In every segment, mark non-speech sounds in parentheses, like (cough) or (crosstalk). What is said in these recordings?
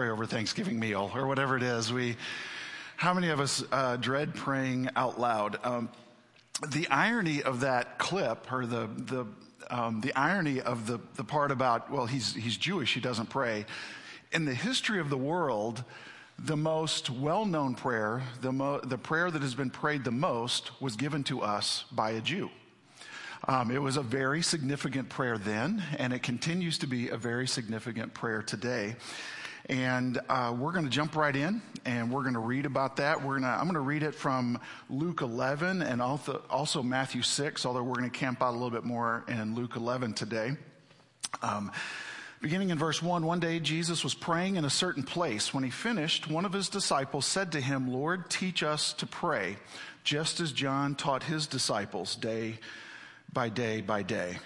pray over Thanksgiving meal or whatever it is. We, how many of us uh, dread praying out loud? Um, the irony of that clip, or the the um, the irony of the the part about well, he's he's Jewish, he doesn't pray. In the history of the world, the most well-known prayer, the mo- the prayer that has been prayed the most, was given to us by a Jew. Um, it was a very significant prayer then, and it continues to be a very significant prayer today. And uh, we're going to jump right in and we're going to read about that. We're to, I'm going to read it from Luke 11 and also, also Matthew 6, although we're going to camp out a little bit more in Luke 11 today. Um, beginning in verse 1, one day Jesus was praying in a certain place. When he finished, one of his disciples said to him, Lord, teach us to pray, just as John taught his disciples day by day by day.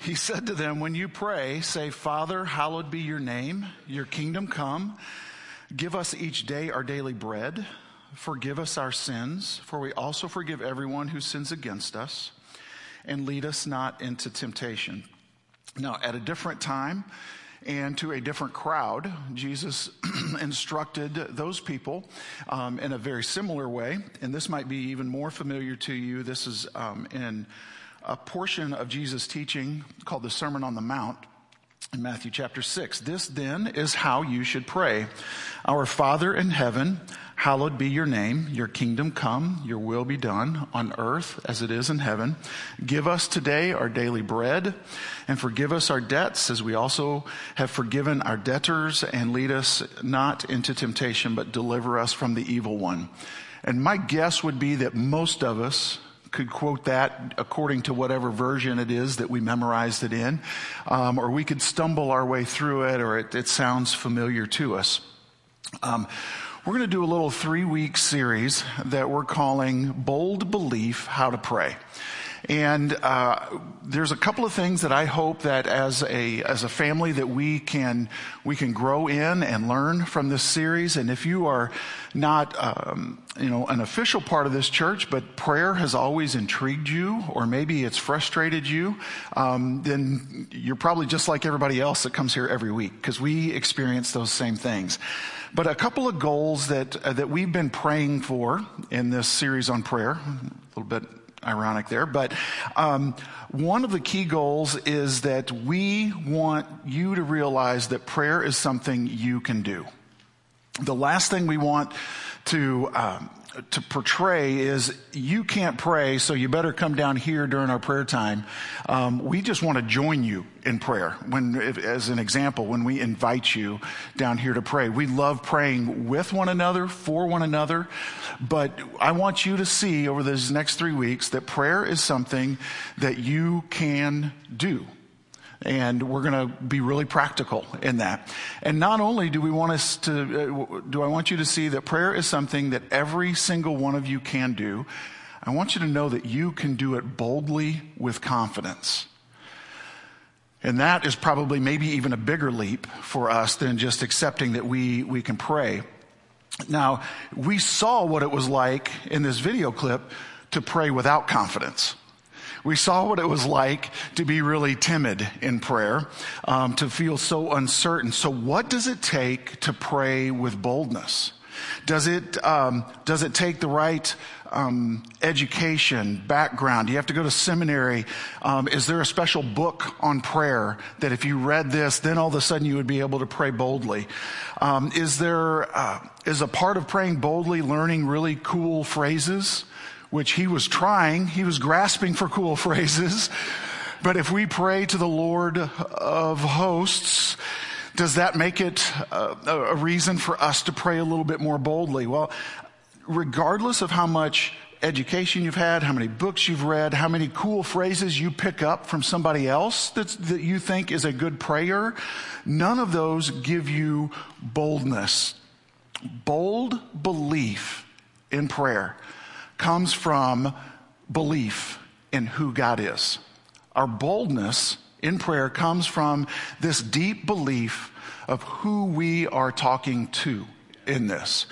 He said to them, When you pray, say, Father, hallowed be your name, your kingdom come. Give us each day our daily bread. Forgive us our sins, for we also forgive everyone who sins against us. And lead us not into temptation. Now, at a different time and to a different crowd, Jesus (clears throat) instructed those people um, in a very similar way. And this might be even more familiar to you. This is um, in a portion of Jesus' teaching called the Sermon on the Mount in Matthew chapter 6. This then is how you should pray. Our Father in heaven, hallowed be your name. Your kingdom come, your will be done on earth as it is in heaven. Give us today our daily bread and forgive us our debts as we also have forgiven our debtors and lead us not into temptation, but deliver us from the evil one. And my guess would be that most of us could quote that according to whatever version it is that we memorized it in, um, or we could stumble our way through it, or it, it sounds familiar to us. Um, we're going to do a little three week series that we're calling Bold Belief How to Pray. And uh, there's a couple of things that I hope that as a as a family that we can we can grow in and learn from this series. And if you are not um, you know an official part of this church, but prayer has always intrigued you, or maybe it's frustrated you, um, then you're probably just like everybody else that comes here every week because we experience those same things. But a couple of goals that uh, that we've been praying for in this series on prayer, a little bit ironic there. But um, one of the key goals is that we want you to realize that prayer is something you can do. The last thing we want to um, to portray is you can't pray, so you better come down here during our prayer time. Um, we just want to join you in prayer. When, as an example, when we invite you down here to pray, we love praying with one another, for one another. But I want you to see over these next three weeks that prayer is something that you can do. And we're going to be really practical in that. And not only do we want us to, uh, do I want you to see that prayer is something that every single one of you can do. I want you to know that you can do it boldly with confidence. And that is probably maybe even a bigger leap for us than just accepting that we, we can pray. Now, we saw what it was like in this video clip to pray without confidence. We saw what it was like to be really timid in prayer, um, to feel so uncertain. So, what does it take to pray with boldness? Does it um, does it take the right um, education background? Do you have to go to seminary? Um, is there a special book on prayer that if you read this, then all of a sudden you would be able to pray boldly? Um, is there uh, is a part of praying boldly learning really cool phrases? Which he was trying. He was grasping for cool (laughs) phrases. But if we pray to the Lord of hosts, does that make it a, a, reason for us to pray a little bit more boldly? Well, regardless of how much education you've had, how many books you've read, how many cool phrases you pick up from somebody else that you think is a good prayer, none of those give you boldness. Bold belief in prayer comes from belief in who God is. Our boldness in prayer comes from this deep belief of who we are talking to in this.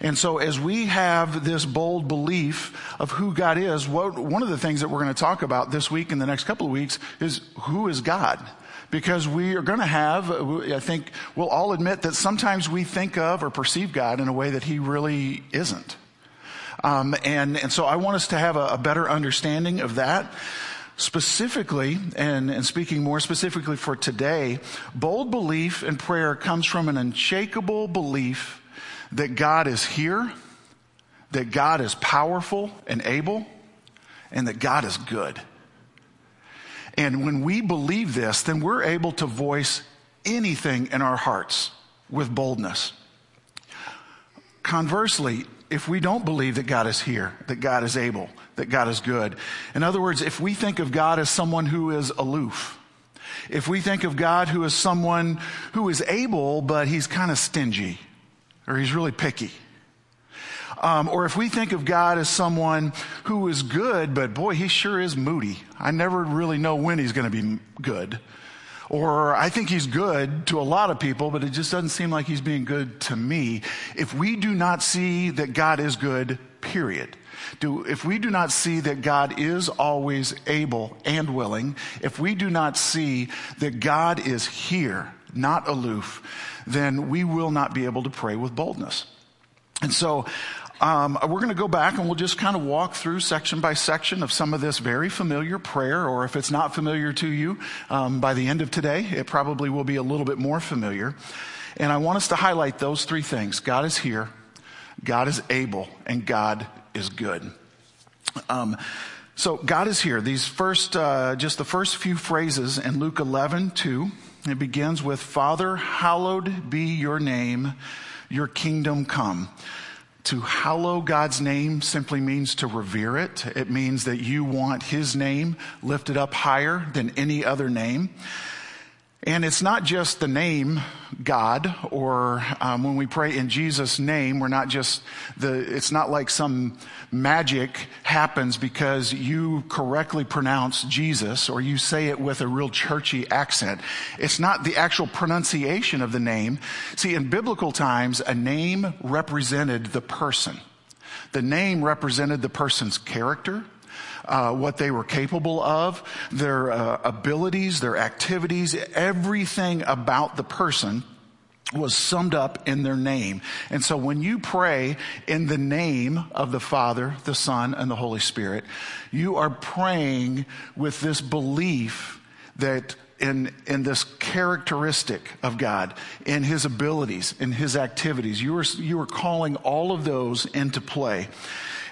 And so as we have this bold belief of who God is, what, one of the things that we're going to talk about this week and the next couple of weeks is who is God? because we are going to have, I think we'll all admit that sometimes we think of or perceive God in a way that He really isn't. Um, and, and so I want us to have a, a better understanding of that. Specifically, and, and speaking more specifically for today, bold belief in prayer comes from an unshakable belief that God is here, that God is powerful and able, and that God is good. And when we believe this, then we're able to voice anything in our hearts with boldness. Conversely, if we don't believe that God is here, that God is able, that God is good, in other words, if we think of God as someone who is aloof, if we think of God who is someone who is able, but he's kind of stingy, or he's really picky, um, or if we think of God as someone who is good, but boy, he sure is moody. I never really know when he's going to be good. Or I think he's good to a lot of people, but it just doesn't seem like he's being good to me. If we do not see that God is good, period. Do, if we do not see that God is always able and willing, if we do not see that God is here, not aloof, then we will not be able to pray with boldness. And so um, we're going to go back and we'll just kind of walk through section by section of some of this very familiar prayer, or if it's not familiar to you, um, by the end of today, it probably will be a little bit more familiar. And I want us to highlight those three things God is here, God is able, and God is good. Um, so God is here. These first, uh, just the first few phrases in Luke 11, 2, it begins with, Father, hallowed be your name, your kingdom come. To hallow God's name simply means to revere it. It means that you want His name lifted up higher than any other name. And it's not just the name God, or um, when we pray in Jesus' name, we're not just the, it's not like some magic happens because you correctly pronounce Jesus or you say it with a real churchy accent. It's not the actual pronunciation of the name. See, in biblical times, a name represented the person. The name represented the person's character, uh, what they were capable of, their uh, abilities, their activities, everything about the person was summed up in their name. And so when you pray in the name of the Father, the Son, and the Holy Spirit, you are praying with this belief that in, in this characteristic of God, in his abilities, in his activities. You are, you are calling all of those into play.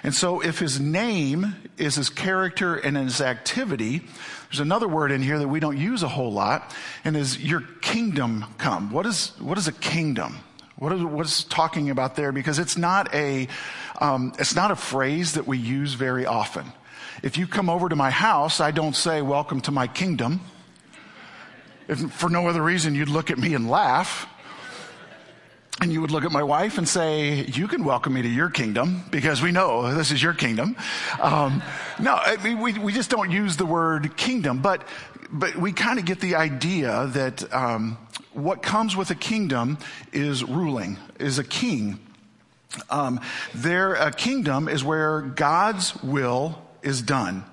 And so if his name is his character and his activity, there's another word in here that we don't use a whole lot, and is your kingdom come. What is, what is a kingdom? What is, what is talking about there? Because it's not a, um, it's not a phrase that we use very often. If you come over to my house, I don't say, welcome to my kingdom. If for no other reason, you'd look at me and laugh. And you would look at my wife and say, You can welcome me to your kingdom because we know this is your kingdom. Um, no, I mean, we, we just don't use the word kingdom, but, but we kind of get the idea that um, what comes with a kingdom is ruling, is a king. Um, there, a kingdom is where God's will is done.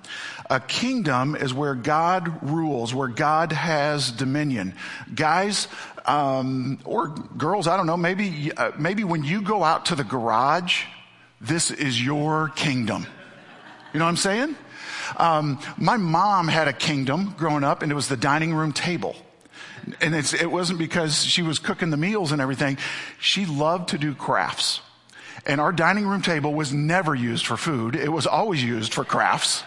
A kingdom is where God rules, where God has dominion. Guys, um, or girls, I don't know, maybe, uh, maybe when you go out to the garage, this is your kingdom. You know what I'm saying? Um, my mom had a kingdom growing up, and it was the dining room table. And it wasn't because she was cooking the meals and everything. She loved to do crafts. And our dining room table was never used for food. It was always used for crafts.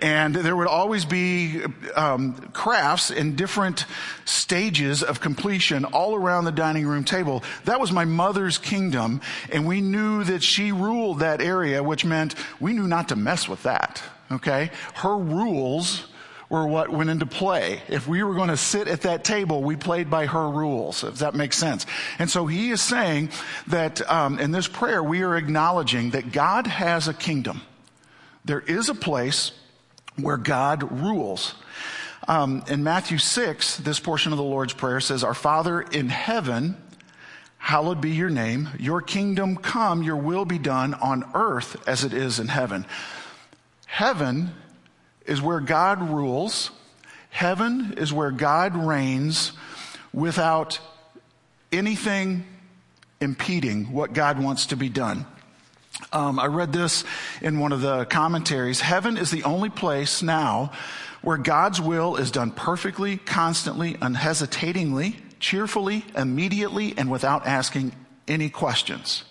And there would always be um, crafts in different stages of completion all around the dining room table. That was my mother's kingdom, and we knew that she ruled that area, which meant we knew not to mess with that. Okay? Her rules were what went into play. If we were going to sit at that table, we played by her rules, if that makes sense. And so he is saying that um, in this prayer, we are acknowledging that God has a kingdom. There is a place where God rules. Um, in Matthew 6, this portion of the Lord's Prayer says, Our Father in heaven, hallowed be your name. Your kingdom come, your will be done on earth as it is in heaven. Heaven is where God rules. Heaven is where God reigns without anything impeding what God wants to be done. Um, I read this in one of the commentaries. Heaven is the only place now where God's will is done perfectly, constantly, unhesitatingly, cheerfully, immediately, and without asking any questions.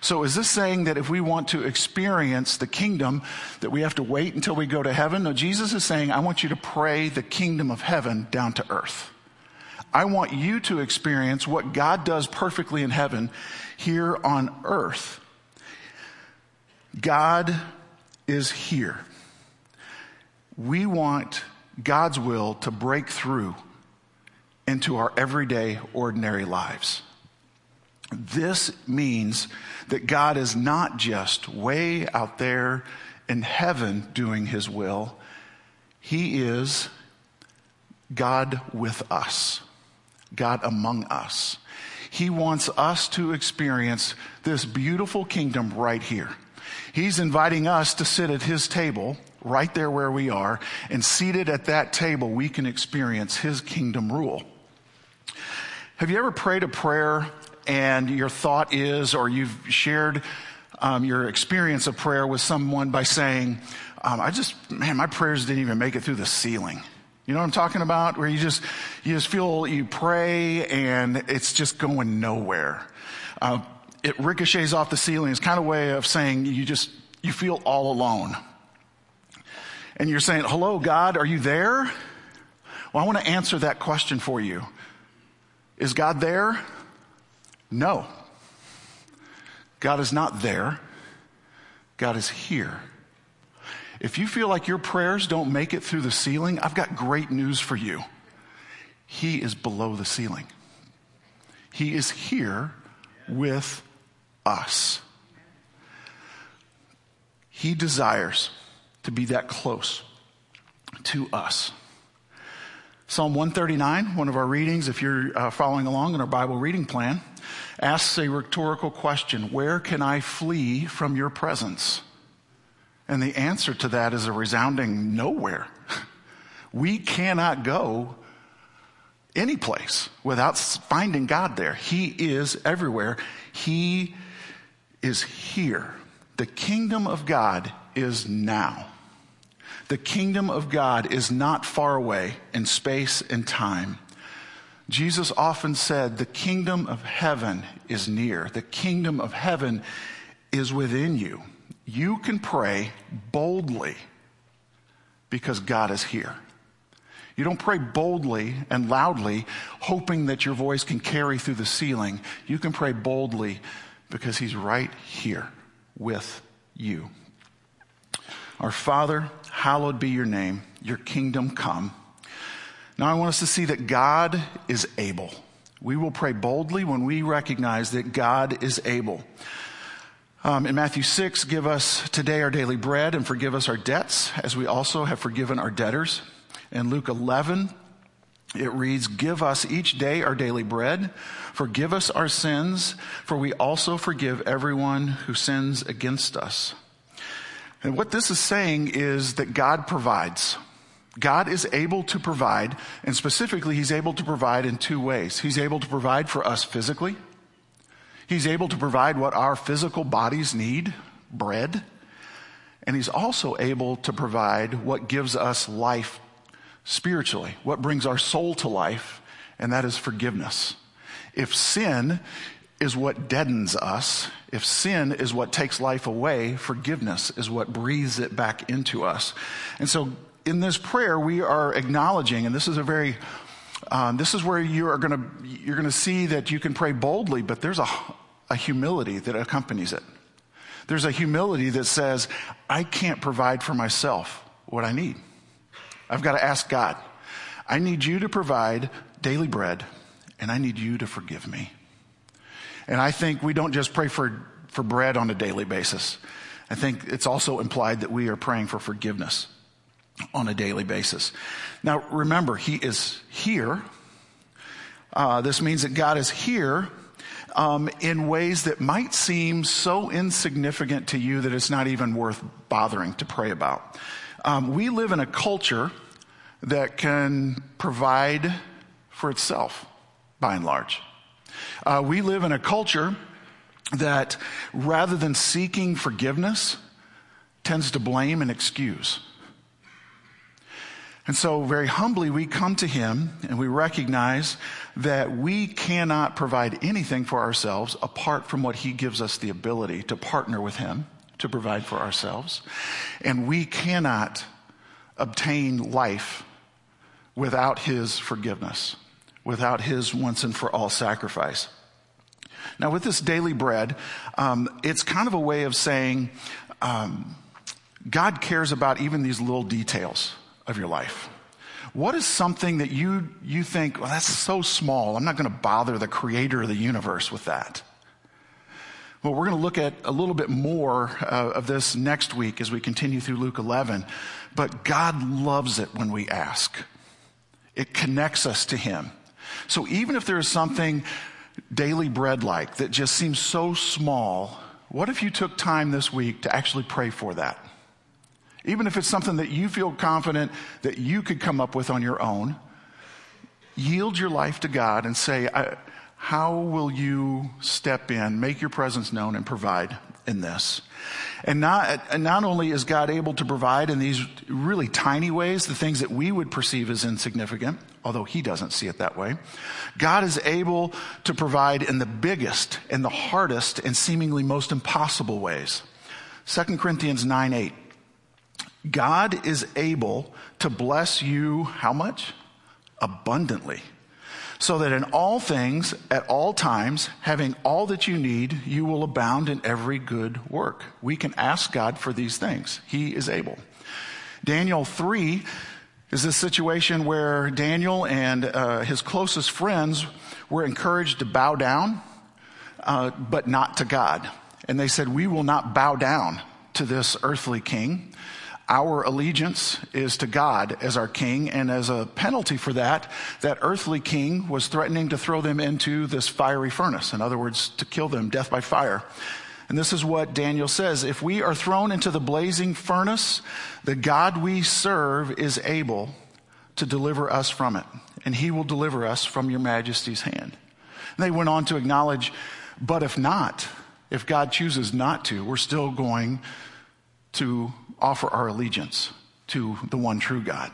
So is this saying that if we want to experience the kingdom, that we have to wait until we go to heaven? No, Jesus is saying, I want you to pray the kingdom of heaven down to earth. I want you to experience what God does perfectly in heaven here on earth. God is here. We want God's will to break through into our everyday, ordinary lives. This means that God is not just way out there in heaven doing his will, he is God with us, God among us. He wants us to experience this beautiful kingdom right here. He's inviting us to sit at his table right there where we are, and seated at that table, we can experience his kingdom rule. Have you ever prayed a prayer and your thought is, or you've shared um, your experience of prayer with someone by saying, um, I just, man, my prayers didn't even make it through the ceiling. You know what I'm talking about? Where you just, you just feel, you pray and it's just going nowhere. Uh, it ricochets off the ceiling. It's kind of a way of saying you just, you feel all alone. And you're saying, hello, God, are you there? Well, I want to answer that question for you. Is God there? No. God is not there. God is here. If you feel like your prayers don't make it through the ceiling, I've got great news for you. He is below the ceiling. He is here with us. He desires to be that close to us. Psalm 139, one of our readings, if you're uh, following along in our Bible reading plan, asks a rhetorical question Where can I flee from your presence? And the answer to that is a resounding nowhere. (laughs) We cannot go any place without finding God there. He is everywhere. He is here. The kingdom of God is now. The kingdom of God is not far away in space and time. Jesus often said, The kingdom of heaven is near. The kingdom of heaven is within you. You can pray boldly because God is here. You don't pray boldly and loudly, hoping that your voice can carry through the ceiling. You can pray boldly because He's right here with you. Our Father, hallowed be your name, your kingdom come. Now I want us to see that God is able. We will pray boldly when we recognize that God is able. Um, in Matthew 6, give us today our daily bread and forgive us our debts as we also have forgiven our debtors. In Luke 11, it reads, Give us each day our daily bread. Forgive us our sins, for we also forgive everyone who sins against us. And what this is saying is that God provides. God is able to provide, and specifically, He's able to provide in two ways. He's able to provide for us physically, He's able to provide what our physical bodies need bread. And He's also able to provide what gives us life spiritually, what brings our soul to life, and that is forgiveness. If sin is what deadens us, if sin is what takes life away, forgiveness is what breathes it back into us. And so in this prayer, we are acknowledging, and this is a very um, this is where you are going to you're going to see that you can pray boldly, but there's a, a humility that accompanies it. There's a humility that says, I can't provide for myself what I need. I've got to ask God. I need you to provide daily bread, and I need you to forgive me. And I think we don't just pray for, for bread on a daily basis. I think it's also implied that we are praying for forgiveness on a daily basis. Now, remember, He is here. Uh, this means that God is here um, in ways that might seem so insignificant to you that it's not even worth bothering to pray about. Um, we live in a culture that can provide for itself, by and large. Uh, we live in a culture that rather than seeking forgiveness, tends to blame and excuse. And so, very humbly, we come to Him and we recognize that we cannot provide anything for ourselves apart from what He gives us the ability to partner with Him to provide for ourselves. And we cannot obtain life without His forgiveness, without His once and for all sacrifice. Now, with this daily bread, um, it's kind of a way of saying um, God cares about even these little details of your life. What is something that you, you think, well, that's so small, I'm not going to bother the creator of the universe with that? Well, we're going to look at a little bit more uh, of this next week as we continue through Luke 11. But God loves it when we ask. It connects us to Him. So even if there is something daily bread like that just seems so small, what if you took time this week to actually pray for that? Even if it's something that you feel confident that you could come up with on your own, yield your life to God and say, How will you step in, make your presence known, and provide in this? And not, and not only is God able to provide in these really tiny ways, the things that we would perceive as insignificant, although He doesn't see it that way, God is able to provide in the biggest and the hardest and seemingly most impossible ways. 2 Corinthians 9 8. God is able to bless you how much? Abundantly. So that in all things, at all times, having all that you need, you will abound in every good work. We can ask God for these things. He is able. Daniel 3 is a situation where Daniel and uh, his closest friends were encouraged to bow down, uh, but not to God. And they said, We will not bow down to this earthly king. Our allegiance is to God as our king, and as a penalty for that, that earthly king was threatening to throw them into this fiery furnace. In other words, to kill them, death by fire. And this is what Daniel says If we are thrown into the blazing furnace, the God we serve is able to deliver us from it, and he will deliver us from your majesty's hand. And they went on to acknowledge, but if not, if God chooses not to, we're still going to offer our allegiance to the one true God.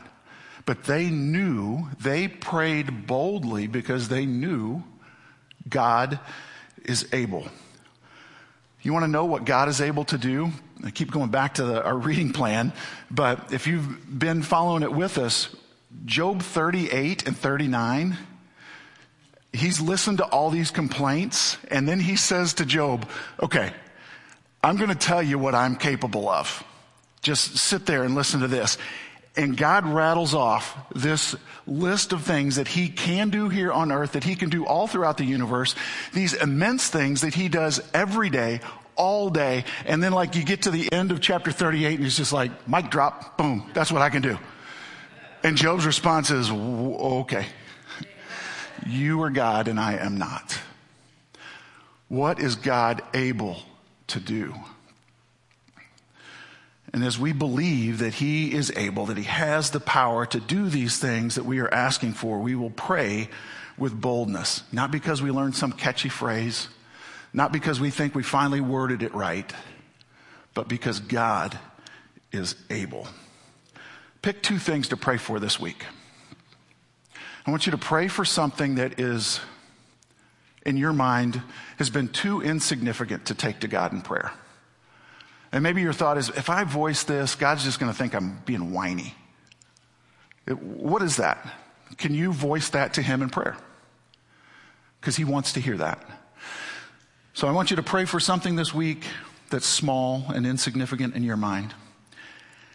But they knew, they prayed boldly because they knew God is able. You want to know what God is able to do? I keep going back to the, our reading plan, but if you've been following it with us, Job 38 and 39, he's listened to all these complaints, and then he says to Job, Okay, I'm going to tell you what I'm capable of. Just sit there and listen to this. And God rattles off this list of things that he can do here on earth, that he can do all throughout the universe, these immense things that he does every day, all day. And then, like, you get to the end of chapter 38, and he's just like, mic drop, boom, that's what I can do. And Job's response is, okay, you are God and I am not. What is God able to do? And as we believe that He is able, that He has the power to do these things that we are asking for, we will pray with boldness. Not because we learned some catchy phrase, not because we think we finally worded it right, but because God is able. Pick two things to pray for this week. I want you to pray for something that is, in your mind, has been too insignificant to take to God in prayer. And maybe your thought is if I voice this, God's just going to think I'm being whiny. It, what is that? Can you voice that to Him in prayer? Because He wants to hear that. So I want you to pray for something this week that's small and insignificant in your mind.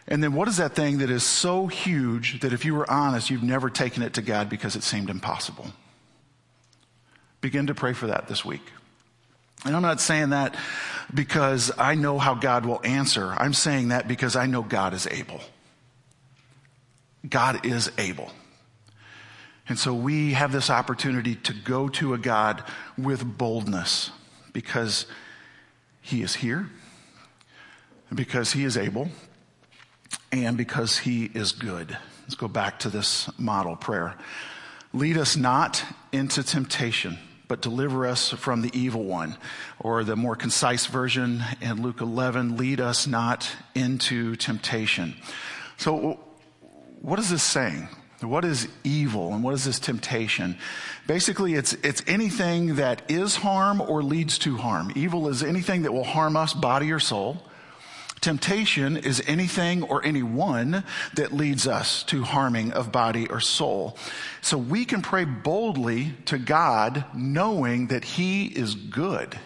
And then what is that thing that is so huge that if you were honest, you've never taken it to God because it seemed impossible? Begin to pray for that this week. And I'm not saying that because I know how God will answer. I'm saying that because I know God is able. God is able. And so we have this opportunity to go to a God with boldness because he is here, because he is able, and because he is good. Let's go back to this model prayer. Lead us not into temptation, but deliver us from the evil one. Or the more concise version in Luke 11, lead us not into temptation. So, what is this saying? What is evil and what is this temptation? Basically, it's, it's anything that is harm or leads to harm. Evil is anything that will harm us, body or soul. Temptation is anything or anyone that leads us to harming of body or soul. So we can pray boldly to God knowing that He is good.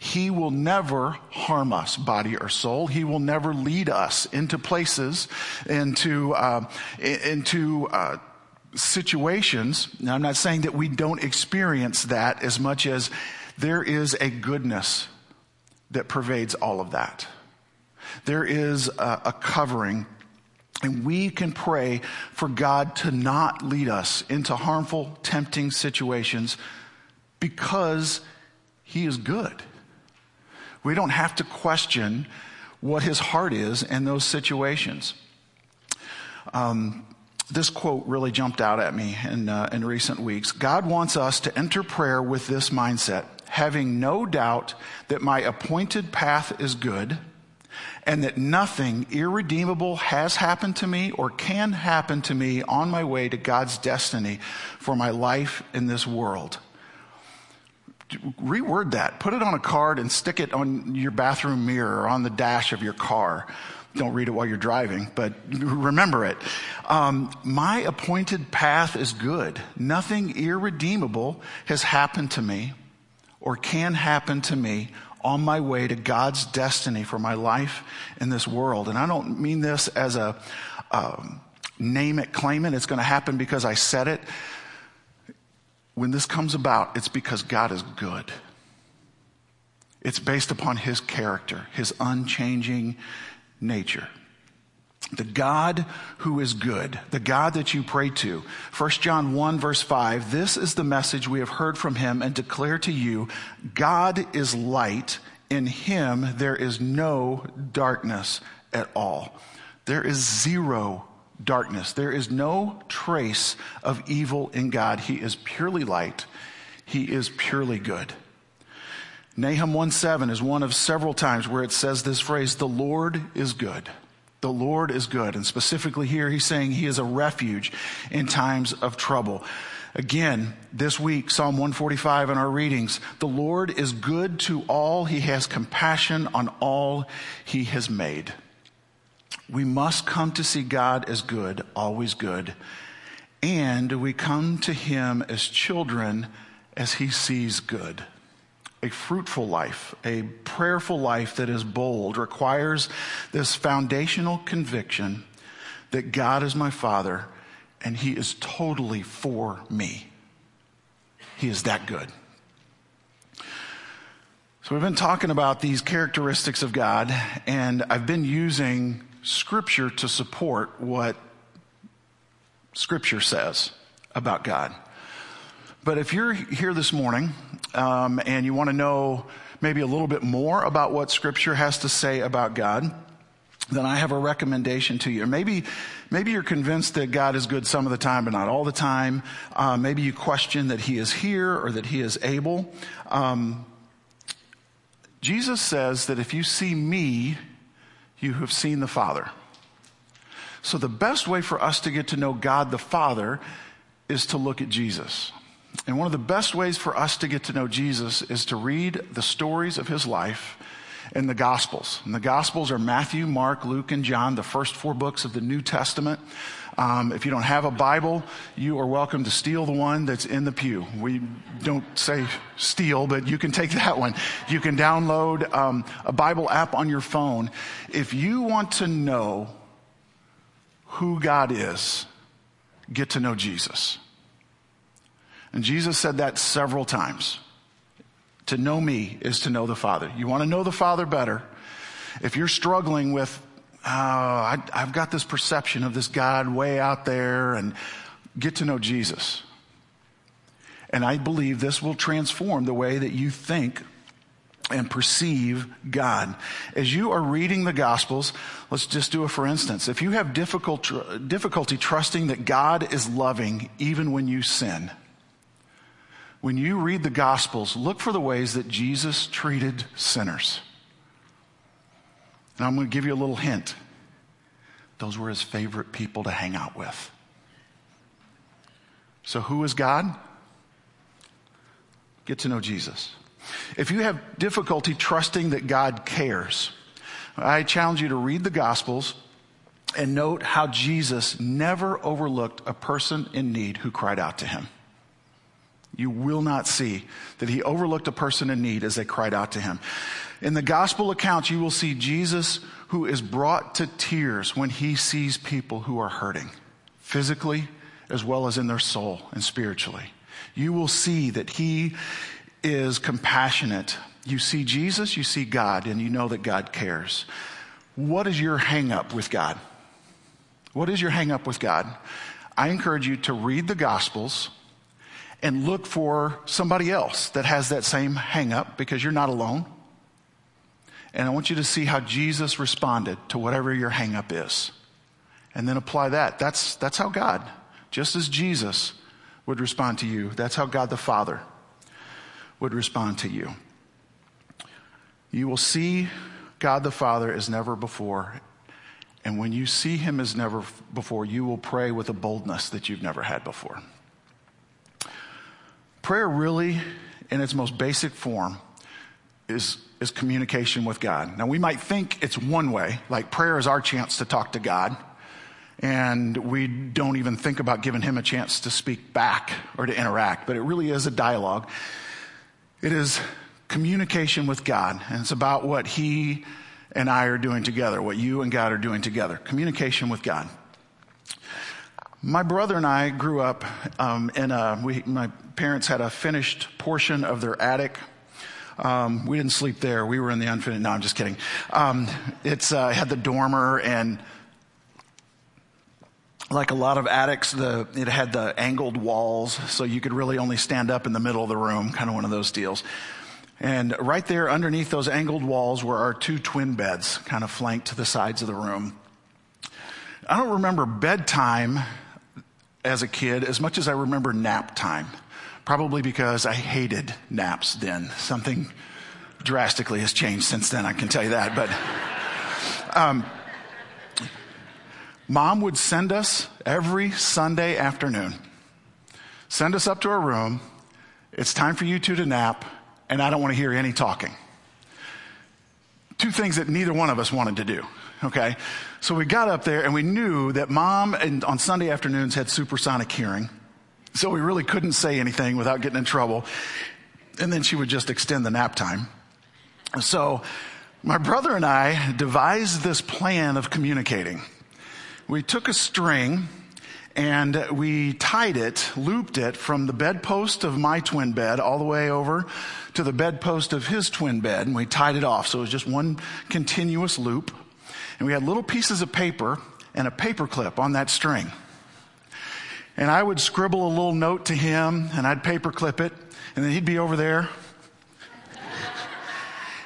He will never harm us, body or soul. He will never lead us into places, into, uh, into, uh, situations. Now, I'm not saying that we don't experience that as much as there is a goodness that pervades all of that. There is a, a covering and we can pray for God to not lead us into harmful, tempting situations because He is good. We don't have to question what His heart is in those situations. Um, this quote really jumped out at me in, uh, in recent weeks. God wants us to enter prayer with this mindset, having no doubt that my appointed path is good and that nothing irredeemable has happened to me or can happen to me on my way to God's destiny for my life in this world. Reword that. Put it on a card and stick it on your bathroom mirror or on the dash of your car. Don't read it while you're driving, but remember it. Um, my appointed path is good. Nothing irredeemable has happened to me or can happen to me on my way to God's destiny for my life in this world. And I don't mean this as a um, name it, claim it. It's going to happen because I said it. When this comes about, it's because God is good. It's based upon his character, his unchanging nature. The God who is good, the God that you pray to. 1 John 1 verse 5, this is the message we have heard from him and declare to you, God is light. In him there is no darkness at all. There is zero darkness. There is no trace of evil in God. He is purely light. He is purely good. Nahum 1 7 is one of several times where it says this phrase, the Lord is good. The Lord is good. And specifically here, he's saying he is a refuge in times of trouble. Again, this week, Psalm 145 in our readings, the Lord is good to all. He has compassion on all he has made. We must come to see God as good, always good. And we come to him as children as he sees good a fruitful life, a prayerful life that is bold, requires this foundational conviction that God is my Father and He is totally for me. He is that good. So, we've been talking about these characteristics of God, and I've been using Scripture to support what Scripture says about God. But if you're here this morning um, and you want to know maybe a little bit more about what Scripture has to say about God, then I have a recommendation to you. Maybe, maybe you're convinced that God is good some of the time, but not all the time. Uh, maybe you question that He is here or that He is able. Um, Jesus says that if you see me, you have seen the Father. So the best way for us to get to know God the Father is to look at Jesus. And one of the best ways for us to get to know Jesus is to read the stories of his life in the Gospels. And the Gospels are Matthew, Mark, Luke, and John, the first four books of the New Testament. Um, if you don't have a Bible, you are welcome to steal the one that's in the pew. We don't say steal, but you can take that one. You can download um, a Bible app on your phone. If you want to know who God is, get to know Jesus. And Jesus said that several times. To know me is to know the Father. You want to know the Father better. If you're struggling with, oh, I, I've got this perception of this God way out there, and get to know Jesus. And I believe this will transform the way that you think and perceive God. As you are reading the Gospels, let's just do it for instance. If you have difficult, difficulty trusting that God is loving even when you sin, when you read the Gospels, look for the ways that Jesus treated sinners. And I'm going to give you a little hint. Those were his favorite people to hang out with. So, who is God? Get to know Jesus. If you have difficulty trusting that God cares, I challenge you to read the Gospels and note how Jesus never overlooked a person in need who cried out to him. You will not see that he overlooked a person in need as they cried out to him. In the gospel accounts, you will see Jesus who is brought to tears when he sees people who are hurting, physically as well as in their soul and spiritually. You will see that he is compassionate. You see Jesus, you see God, and you know that God cares. What is your hang up with God? What is your hang up with God? I encourage you to read the Gospels and look for somebody else that has that same hang up because you're not alone. And I want you to see how Jesus responded to whatever your hang up is. And then apply that. That's, that's how God, just as Jesus would respond to you, that's how God the Father would respond to you. You will see God the Father as never before. And when you see him as never before, you will pray with a boldness that you've never had before. Prayer really, in its most basic form, is, is communication with God. Now, we might think it's one way, like prayer is our chance to talk to God, and we don't even think about giving Him a chance to speak back or to interact, but it really is a dialogue. It is communication with God, and it's about what He and I are doing together, what you and God are doing together. Communication with God. My brother and I grew up um, in a, we, my parents had a finished portion of their attic. Um, we didn't sleep there. We were in the unfinished. No, I'm just kidding. Um, uh, had the dormer and like a lot of attics, the, it had the angled walls, so you could really only stand up in the middle of the room, kind of one of those deals. And right there underneath those angled walls were our two twin beds, kind of flanked to the sides of the room. I don't remember bedtime as a kid as much as I remember nap time, probably because I hated naps then. Something drastically has changed since then, I can tell you that. But (laughs) um, Mom would send us every Sunday afternoon, send us up to our room. It's time for you two to nap, and I don't want to hear any talking. Two things that neither one of us wanted to do. Okay. So we got up there and we knew that mom and on Sunday afternoons had supersonic hearing. So we really couldn't say anything without getting in trouble. And then she would just extend the nap time. So my brother and I devised this plan of communicating we took a string and we tied it, looped it from the bedpost of my twin bed all the way over to the bedpost of his twin bed, and we tied it off. So it was just one continuous loop. And we had little pieces of paper and a paper clip on that string. And I would scribble a little note to him, and I'd paperclip it, and then he'd be over there.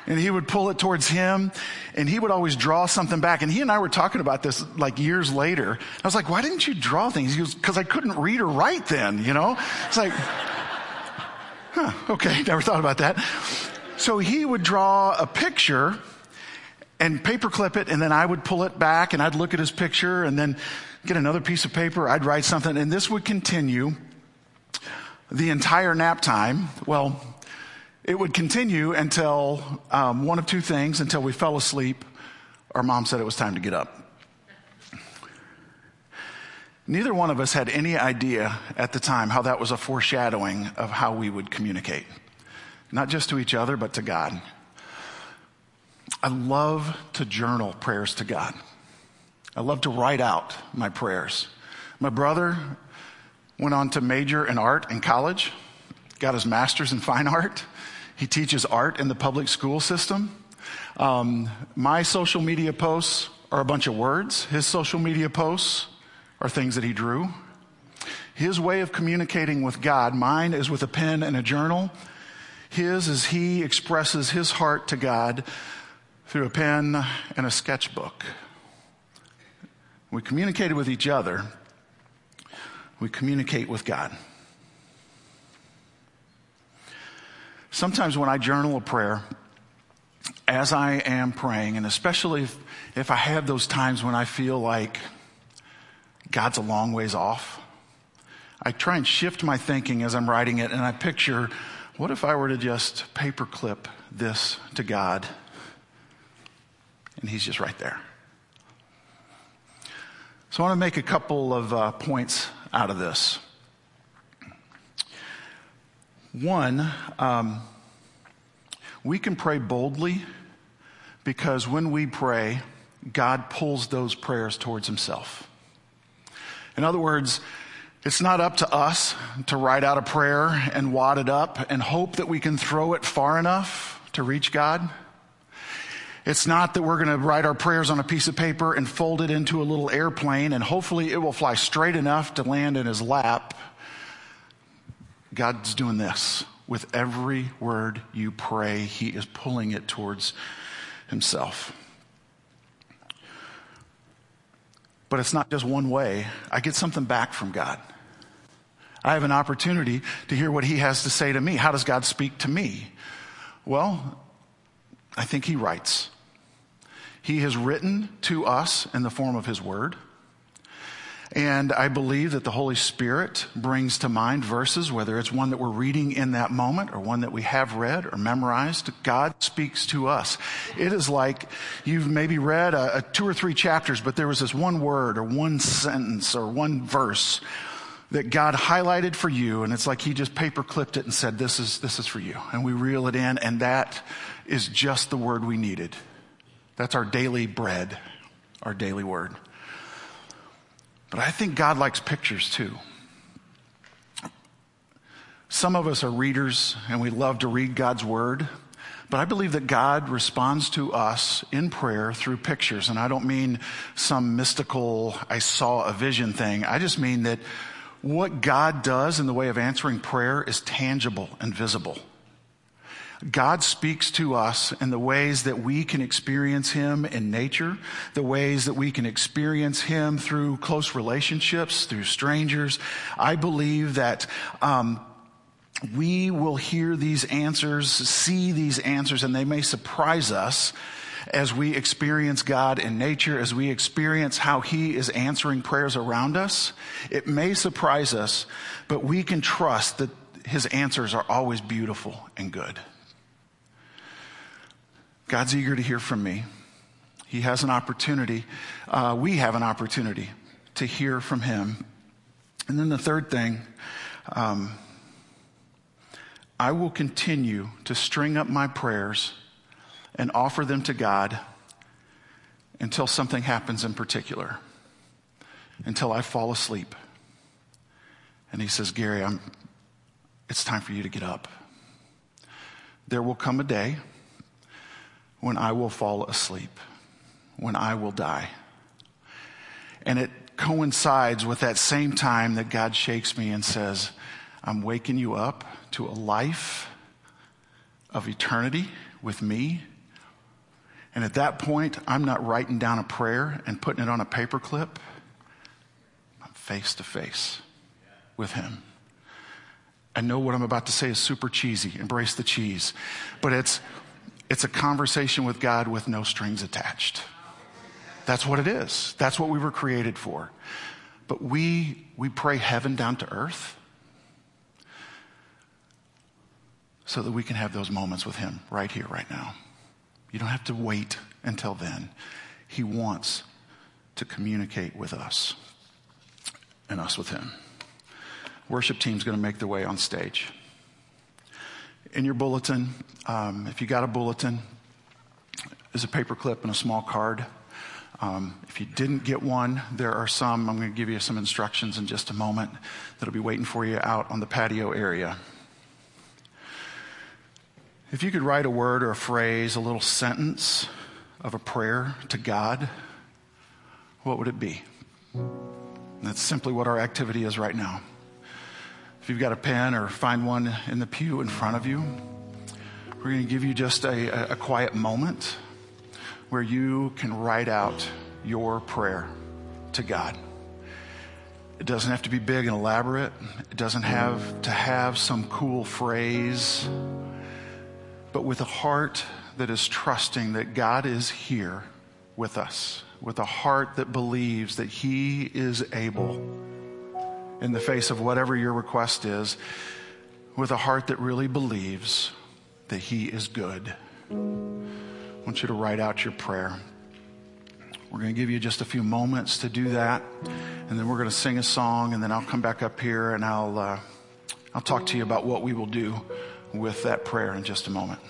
And he would pull it towards him, and he would always draw something back. And he and I were talking about this like years later. I was like, why didn't you draw things? He goes, because I couldn't read or write then, you know? It's like, (laughs) huh, okay, (laughs) never thought about that. So he would draw a picture and paperclip it, and then I would pull it back and I'd look at his picture and then get another piece of paper. I'd write something, and this would continue the entire nap time. Well, it would continue until um, one of two things until we fell asleep. Our mom said it was time to get up. Neither one of us had any idea at the time how that was a foreshadowing of how we would communicate, not just to each other, but to God. I love to journal prayers to God. I love to write out my prayers. My brother went on to major in art in college, got his master's in fine art. He teaches art in the public school system. Um, my social media posts are a bunch of words. His social media posts are things that he drew. His way of communicating with God, mine is with a pen and a journal. His is he expresses his heart to God through a pen and a sketchbook. We communicated with each other. We communicate with God. Sometimes when I journal a prayer, as I am praying, and especially if, if I have those times when I feel like God's a long ways off, I try and shift my thinking as I'm writing it, and I picture what if I were to just paperclip this to God, and He's just right there. So I want to make a couple of uh, points out of this. One, um, we can pray boldly because when we pray, God pulls those prayers towards Himself. In other words, it's not up to us to write out a prayer and wad it up and hope that we can throw it far enough to reach God. It's not that we're going to write our prayers on a piece of paper and fold it into a little airplane and hopefully it will fly straight enough to land in his lap. God's doing this. With every word you pray, he is pulling it towards himself. But it's not just one way. I get something back from God. I have an opportunity to hear what he has to say to me. How does God speak to me? Well, I think he writes. He has written to us in the form of his word. And I believe that the Holy Spirit brings to mind verses, whether it's one that we're reading in that moment or one that we have read or memorized. God speaks to us. It is like you've maybe read a, a two or three chapters, but there was this one word or one sentence or one verse that God highlighted for you, and it's like He just paper clipped it and said, "This is this is for you," and we reel it in, and that is just the word we needed. That's our daily bread, our daily word. But I think God likes pictures too. Some of us are readers and we love to read God's word. But I believe that God responds to us in prayer through pictures. And I don't mean some mystical, I saw a vision thing. I just mean that what God does in the way of answering prayer is tangible and visible. God speaks to us in the ways that we can experience Him in nature, the ways that we can experience Him through close relationships, through strangers. I believe that um, we will hear these answers, see these answers, and they may surprise us as we experience God in nature, as we experience how He is answering prayers around us. It may surprise us, but we can trust that His answers are always beautiful and good. God's eager to hear from me. He has an opportunity. Uh, we have an opportunity to hear from Him. And then the third thing, um, I will continue to string up my prayers and offer them to God until something happens in particular, until I fall asleep. And he says, Gary, I'm, it's time for you to get up. There will come a day when I will fall asleep, when I will die. And it coincides with that same time that God shakes me and says, I'm waking you up to a life of eternity with me. And at that point, I'm not writing down a prayer and putting it on a paperclip. I'm face to face with Him. I know what I'm about to say is super cheesy. Embrace the cheese. But it's it's a conversation with God with no strings attached. That's what it is. That's what we were created for. But we, we pray heaven down to earth so that we can have those moments with Him right here, right now. You don't have to wait until then. He wants to communicate with us and us with Him. Worship team's going to make their way on stage in your bulletin, um, if you got a bulletin, is a paper clip and a small card. Um, if you didn't get one, there are some. I'm going to give you some instructions in just a moment that'll be waiting for you out on the patio area. If you could write a word or a phrase, a little sentence of a prayer to God, what would it be? that's simply what our activity is right now. If you've got a pen or find one in the pew in front of you, We're going to give you just a, a quiet moment where you can write out your prayer to God. It doesn't have to be big and elaborate. It doesn't have to have some cool phrase, but with a heart that is trusting that God is here with us, with a heart that believes that He is able in the face of whatever your request is, with a heart that really believes that He is good. I want you to write out your prayer. We're going to give you just a few moments to do that, and then we're going to sing a song, and then I'll come back up here and I'll uh, I'll talk to you about what we will do with that prayer in just a moment.